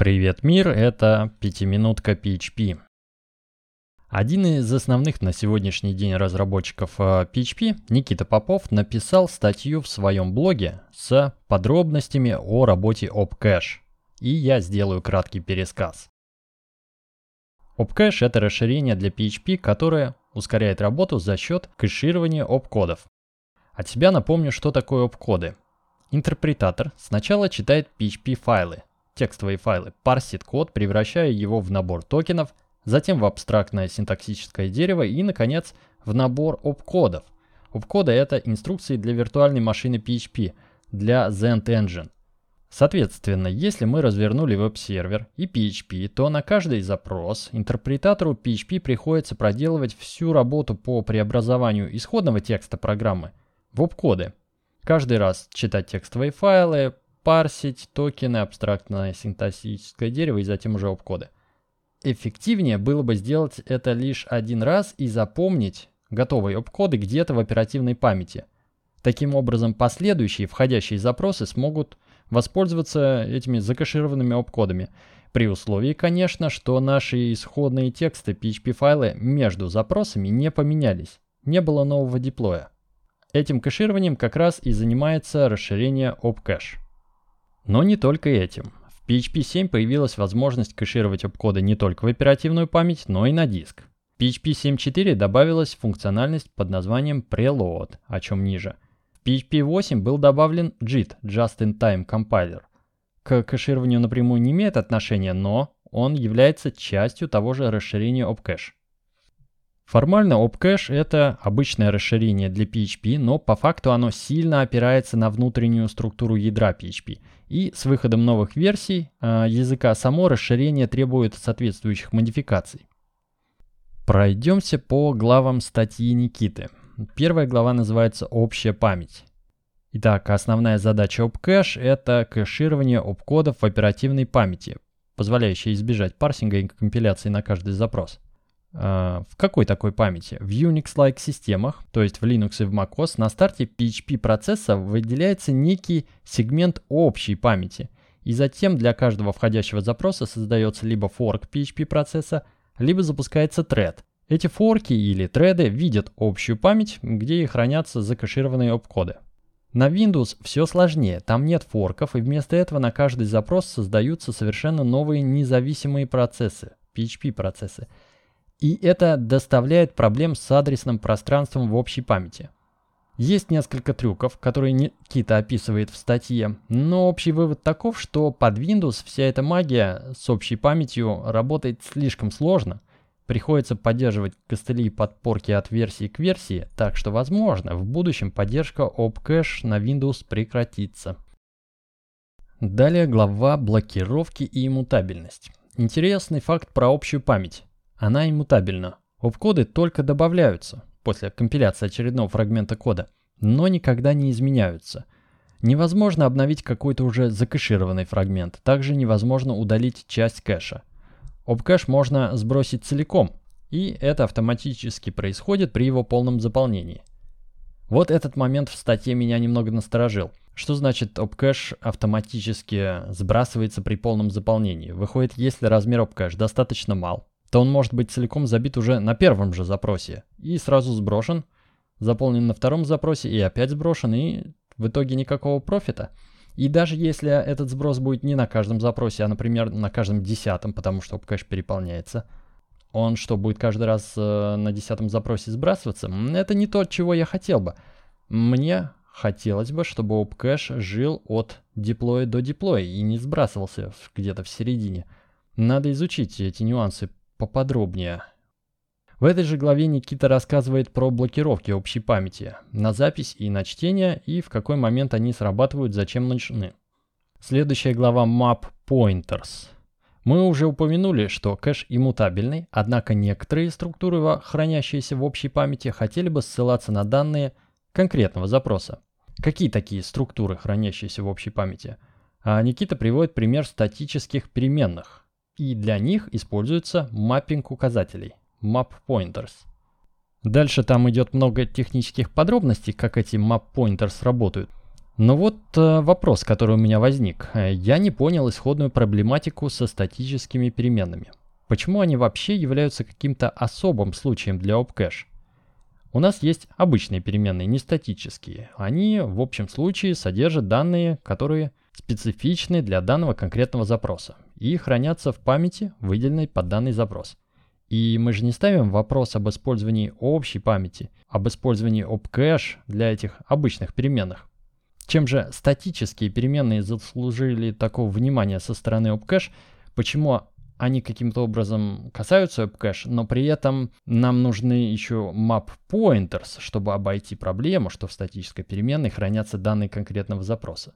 Привет, мир! Это пятиминутка PHP. Один из основных на сегодняшний день разработчиков PHP, э, Никита Попов, написал статью в своем блоге с подробностями о работе OpCache. И я сделаю краткий пересказ. OpCache — это расширение для PHP, которое ускоряет работу за счет кэширования опкодов. От себя напомню, что такое опкоды. Интерпретатор сначала читает PHP-файлы, текстовые файлы, парсит код, превращая его в набор токенов, затем в абстрактное синтаксическое дерево и, наконец, в набор опкодов. Опкоды — это инструкции для виртуальной машины PHP, для Zend Engine. Соответственно, если мы развернули веб-сервер и PHP, то на каждый запрос интерпретатору PHP приходится проделывать всю работу по преобразованию исходного текста программы в опкоды. Каждый раз читать текстовые файлы, парсить токены, абстрактное синтаксическое дерево и затем уже опкоды. Эффективнее было бы сделать это лишь один раз и запомнить готовые опкоды где-то в оперативной памяти. Таким образом, последующие входящие запросы смогут воспользоваться этими закэшированными опкодами, при условии, конечно, что наши исходные тексты PHP-файлы между запросами не поменялись, не было нового деплоя. Этим кэшированием как раз и занимается расширение OpCache. Но не только этим. В PHP 7 появилась возможность кэшировать опкоды не только в оперативную память, но и на диск. В PHP 7.4 добавилась функциональность под названием Preload, о чем ниже. В PHP 8 был добавлен JIT, Just-in-Time Compiler. К кэшированию напрямую не имеет отношения, но он является частью того же расширения OpCache. Формально OpCache — это обычное расширение для PHP, но по факту оно сильно опирается на внутреннюю структуру ядра PHP. И с выходом новых версий э, языка само расширение требует соответствующих модификаций. Пройдемся по главам статьи Никиты. Первая глава называется «Общая память». Итак, основная задача OpCache — это кэширование опкодов в оперативной памяти, позволяющая избежать парсинга и компиляции на каждый запрос. А, в какой такой памяти? В Unix-like системах, то есть в Linux и в macOS, на старте PHP процесса выделяется некий сегмент общей памяти. И затем для каждого входящего запроса создается либо форк PHP процесса, либо запускается тред. Эти форки или треды видят общую память, где и хранятся закэшированные опкоды. На Windows все сложнее, там нет форков, и вместо этого на каждый запрос создаются совершенно новые независимые процессы, PHP процессы. И это доставляет проблем с адресным пространством в общей памяти. Есть несколько трюков, которые Никита описывает в статье, но общий вывод таков, что под Windows вся эта магия с общей памятью работает слишком сложно. Приходится поддерживать костыли и подпорки от версии к версии, так что, возможно, в будущем поддержка OpCache на Windows прекратится. Далее глава блокировки и иммутабельность. Интересный факт про общую память. Она иммутабельна. Опкоды только добавляются после компиляции очередного фрагмента кода, но никогда не изменяются. Невозможно обновить какой-то уже закэшированный фрагмент, также невозможно удалить часть кэша. Опкэш можно сбросить целиком, и это автоматически происходит при его полном заполнении. Вот этот момент в статье меня немного насторожил. Что значит OpCache автоматически сбрасывается при полном заполнении? Выходит, если размер OpCache достаточно мал, то он может быть целиком забит уже на первом же запросе и сразу сброшен, заполнен на втором запросе и опять сброшен, и в итоге никакого профита. И даже если этот сброс будет не на каждом запросе, а, например, на каждом десятом, потому что кэш переполняется, он что, будет каждый раз э, на десятом запросе сбрасываться? Это не то, чего я хотел бы. Мне хотелось бы, чтобы OpCache жил от деплоя до деплоя и не сбрасывался где-то в середине. Надо изучить эти нюансы поподробнее. В этой же главе Никита рассказывает про блокировки общей памяти на запись и на чтение и в какой момент они срабатывают, зачем нужны. Следующая глава Map Pointers. Мы уже упомянули, что кэш иммутабельный, однако некоторые структуры, хранящиеся в общей памяти, хотели бы ссылаться на данные конкретного запроса. Какие такие структуры, хранящиеся в общей памяти? А Никита приводит пример статических переменных и для них используется маппинг указателей, map pointers. Дальше там идет много технических подробностей, как эти map pointers работают. Но вот э, вопрос, который у меня возник. Я не понял исходную проблематику со статическими переменными. Почему они вообще являются каким-то особым случаем для OpCache? У нас есть обычные переменные, не статические. Они в общем случае содержат данные, которые специфичны для данного конкретного запроса и хранятся в памяти, выделенной под данный запрос. И мы же не ставим вопрос об использовании общей памяти, об использовании opcache для этих обычных переменных. Чем же статические переменные заслужили такого внимания со стороны opcache, почему они каким-то образом касаются AppCache, но при этом нам нужны еще map pointers, чтобы обойти проблему, что в статической переменной хранятся данные конкретного запроса.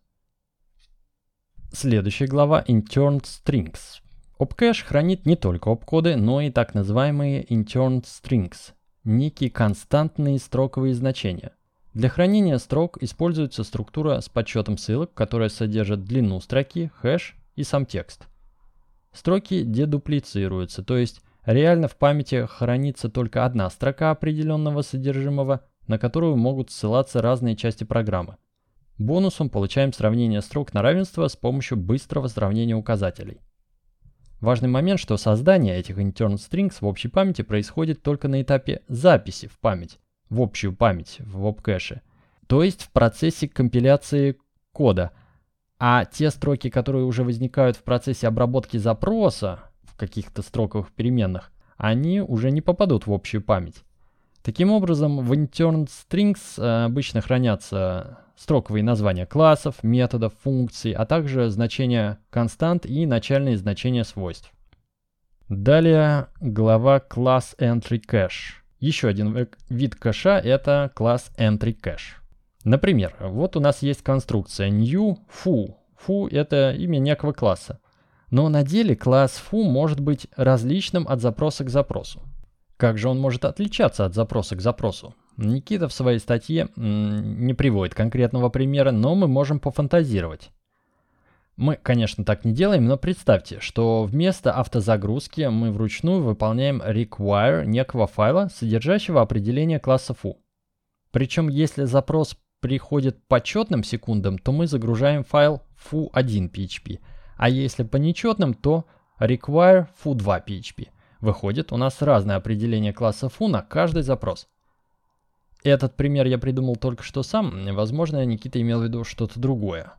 Следующая глава Interned Strings. OpCache хранит не только opкоды, но и так называемые Interned Strings, некие константные строковые значения. Для хранения строк используется структура с подсчетом ссылок, которая содержит длину строки, хэш и сам текст – Строки дедуплицируются, то есть реально в памяти хранится только одна строка определенного содержимого, на которую могут ссылаться разные части программы. Бонусом получаем сравнение строк на равенство с помощью быстрого сравнения указателей. Важный момент, что создание этих internal strings в общей памяти происходит только на этапе записи в память, в общую память в веб-кэше, то есть в процессе компиляции кода – а те строки, которые уже возникают в процессе обработки запроса в каких-то строковых переменных, они уже не попадут в общую память. Таким образом, в interned strings э, обычно хранятся строковые названия классов, методов, функций, а также значения констант и начальные значения свойств. Далее глава класс entry cache. Еще один вид кэша это класс entry cache. Например, вот у нас есть конструкция new foo. Foo — это имя некого класса. Но на деле класс foo может быть различным от запроса к запросу. Как же он может отличаться от запроса к запросу? Никита в своей статье не приводит конкретного примера, но мы можем пофантазировать. Мы, конечно, так не делаем, но представьте, что вместо автозагрузки мы вручную выполняем require некого файла, содержащего определение класса foo. Причем, если запрос приходит по четным секундам, то мы загружаем файл foo1 php, а если по нечетным, то require foo2 php. Выходит, у нас разное определение класса foo на каждый запрос. Этот пример я придумал только что сам, возможно, Никита имел в виду что-то другое.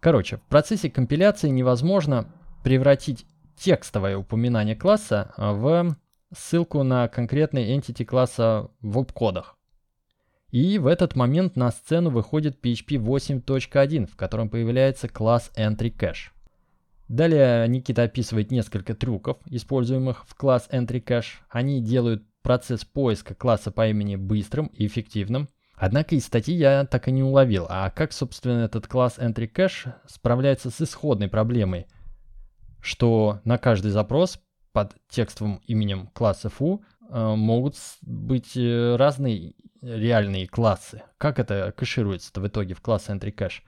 Короче, в процессе компиляции невозможно превратить текстовое упоминание класса в ссылку на конкретный entity класса в веб-кодах. И в этот момент на сцену выходит PHP 8.1, в котором появляется класс EntryCache. Далее Никита описывает несколько трюков, используемых в класс EntryCache. Они делают процесс поиска класса по имени быстрым и эффективным. Однако из статьи я так и не уловил, а как, собственно, этот класс EntryCache справляется с исходной проблемой, что на каждый запрос под текстовым именем класса foo э, могут быть э, разные реальные классы. Как это кэшируется-то в итоге в класс entry cache?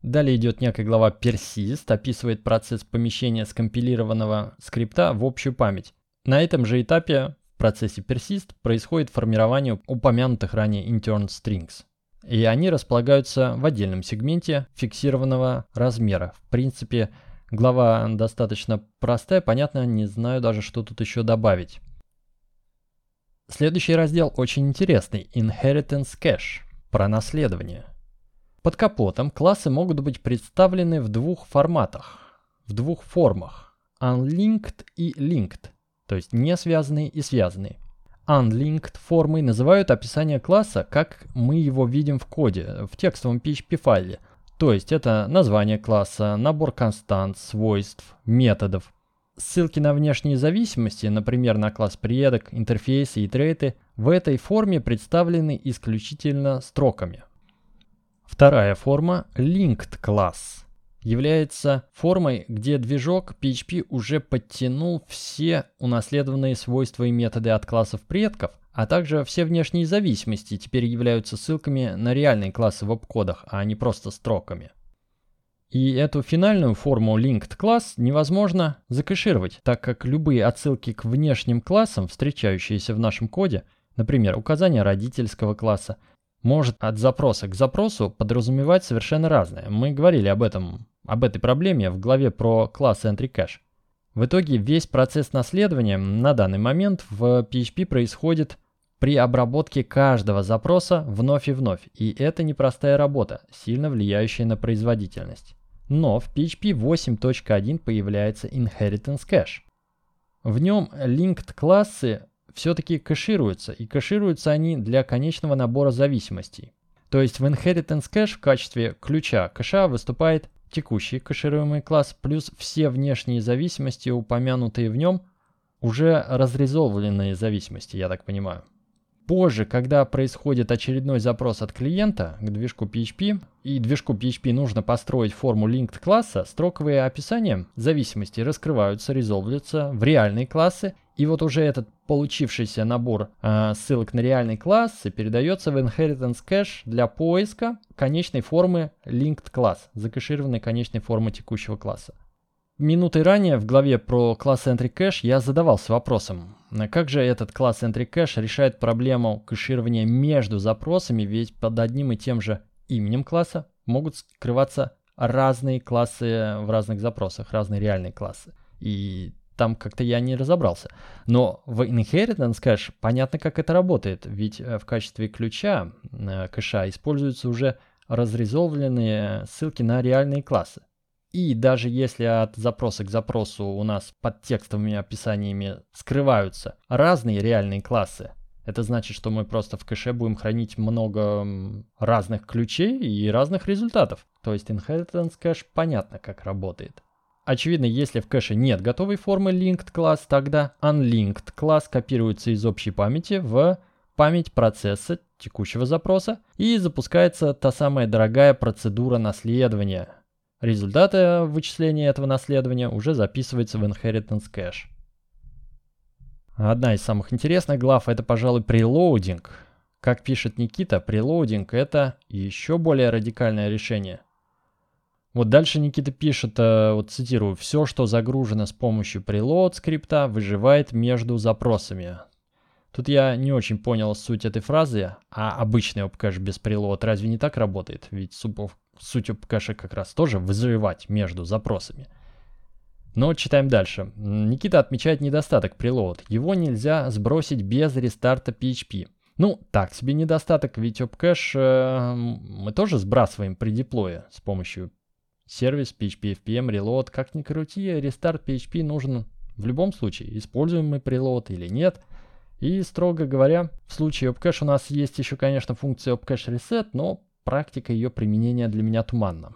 Далее идет некая глава persist, описывает процесс помещения скомпилированного скрипта в общую память. На этом же этапе в процессе persist происходит формирование упомянутых ранее intern strings. И они располагаются в отдельном сегменте фиксированного размера. В принципе, глава достаточно простая, понятно, не знаю даже, что тут еще добавить. Следующий раздел очень интересный – Inheritance Cache – про наследование. Под капотом классы могут быть представлены в двух форматах, в двух формах – unlinked и linked, то есть не связанные и связанные. Unlinked формой называют описание класса, как мы его видим в коде, в текстовом PHP файле. То есть это название класса, набор констант, свойств, методов. Ссылки на внешние зависимости, например, на класс предок, интерфейсы и трейты, в этой форме представлены исключительно строками. Вторая форма linked class является формой, где движок PHP уже подтянул все унаследованные свойства и методы от классов предков, а также все внешние зависимости теперь являются ссылками на реальные классы в обкодах, а не просто строками. И эту финальную форму linked class невозможно закэшировать, так как любые отсылки к внешним классам, встречающиеся в нашем коде, например, указание родительского класса, может от запроса к запросу подразумевать совершенно разное. Мы говорили об этом, об этой проблеме в главе про класс Entry Cache. В итоге весь процесс наследования на данный момент в PHP происходит при обработке каждого запроса вновь и вновь, и это непростая работа, сильно влияющая на производительность. Но в PHP 8.1 появляется Inheritance Cache. В нем linked классы все-таки кэшируются, и кэшируются они для конечного набора зависимостей. То есть в Inheritance Cache в качестве ключа кэша выступает текущий кэшируемый класс плюс все внешние зависимости, упомянутые в нем, уже разрезовленные зависимости, я так понимаю. Позже, когда происходит очередной запрос от клиента к движку PHP, и движку PHP нужно построить форму linked класса, строковые описания зависимостей раскрываются, резолвятся в реальные классы, и вот уже этот получившийся набор э, ссылок на реальный класс передается в inheritance cache для поиска конечной формы linked класс, закэшированной конечной формы текущего класса. Минутой ранее в главе про класс Entry Cache я задавался вопросом, как же этот класс Entry Cache решает проблему кэширования между запросами, ведь под одним и тем же именем класса могут скрываться разные классы в разных запросах, разные реальные классы. И там как-то я не разобрался. Но в Inheritance Cache понятно, как это работает, ведь э, в качестве ключа э, кэша используются уже разрезовленные ссылки на реальные классы. И даже если от запроса к запросу у нас под текстовыми описаниями скрываются разные реальные классы, это значит, что мы просто в кэше будем хранить много разных ключей и разных результатов. То есть Inheritance Cache понятно, как работает. Очевидно, если в кэше нет готовой формы linked class, тогда unlinked класс копируется из общей памяти в память процесса текущего запроса и запускается та самая дорогая процедура наследования – Результаты вычисления этого наследования уже записываются в Inheritance Cache. Одна из самых интересных глав это, пожалуй, прелоудинг. Как пишет Никита, прелоудинг это еще более радикальное решение. Вот дальше Никита пишет, э, вот цитирую, «Все, что загружено с помощью preload скрипта, выживает между запросами». Тут я не очень понял суть этой фразы, а обычный OpCache без preload разве не так работает? Ведь супов суть кэша как раз тоже вызревать между запросами. Но читаем дальше. Никита отмечает недостаток preload. Его нельзя сбросить без рестарта PHP. Ну, так себе недостаток, ведь OpCache э, мы тоже сбрасываем при деплое с помощью сервис PHP FPM Reload. Как ни крути, рестарт PHP нужен в любом случае, используем мы preload или нет. И, строго говоря, в случае OpCache у нас есть еще, конечно, функция OpCache Reset, но практика ее применения для меня туманна.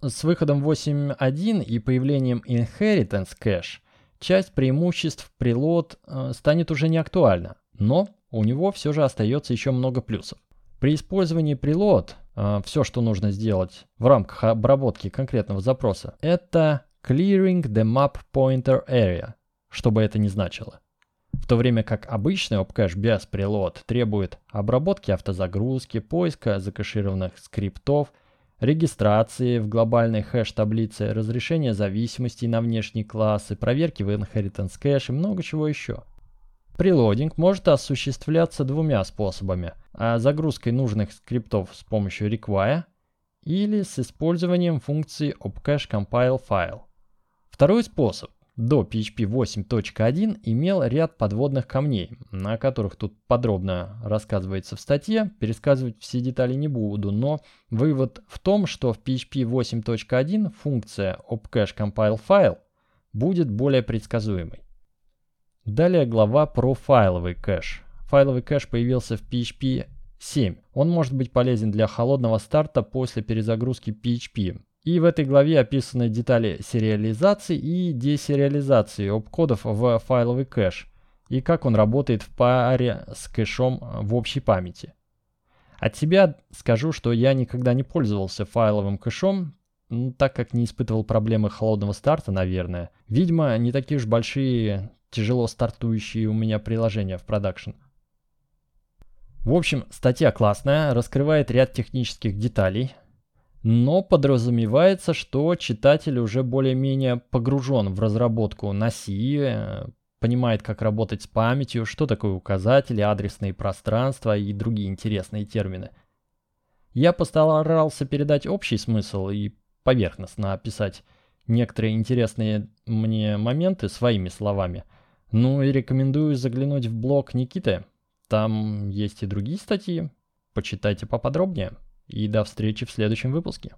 С выходом 8.1 и появлением Inheritance Cache часть преимуществ preload э, станет уже не актуальна, но у него все же остается еще много плюсов. При использовании preload э, все, что нужно сделать в рамках обработки конкретного запроса, это clearing the map pointer area, что бы это ни значило в то время как обычный OpCache без preload требует обработки автозагрузки, поиска закэшированных скриптов, регистрации в глобальной хэш-таблице, разрешения зависимостей на внешние классы, проверки в Inheritance Cache и много чего еще. Прелодинг может осуществляться двумя способами. А загрузкой нужных скриптов с помощью require или с использованием функции opcache compile file. Второй способ до PHP 8.1 имел ряд подводных камней, на которых тут подробно рассказывается в статье, пересказывать все детали не буду, но вывод в том, что в PHP 8.1 функция opcache будет более предсказуемой. Далее глава про файловый кэш. Файловый кэш появился в PHP 7. Он может быть полезен для холодного старта после перезагрузки PHP. И в этой главе описаны детали сериализации и десериализации опкодов в файловый кэш и как он работает в паре с кэшом в общей памяти. От себя скажу, что я никогда не пользовался файловым кэшом, так как не испытывал проблемы холодного старта, наверное. Видимо, не такие уж большие, тяжело стартующие у меня приложения в продакшн. В общем, статья классная, раскрывает ряд технических деталей, но подразумевается, что читатель уже более-менее погружен в разработку на C, понимает, как работать с памятью, что такое указатели, адресные пространства и другие интересные термины. Я постарался передать общий смысл и поверхностно описать некоторые интересные мне моменты своими словами. Ну и рекомендую заглянуть в блог Никиты. Там есть и другие статьи. Почитайте поподробнее. И до встречи в следующем выпуске.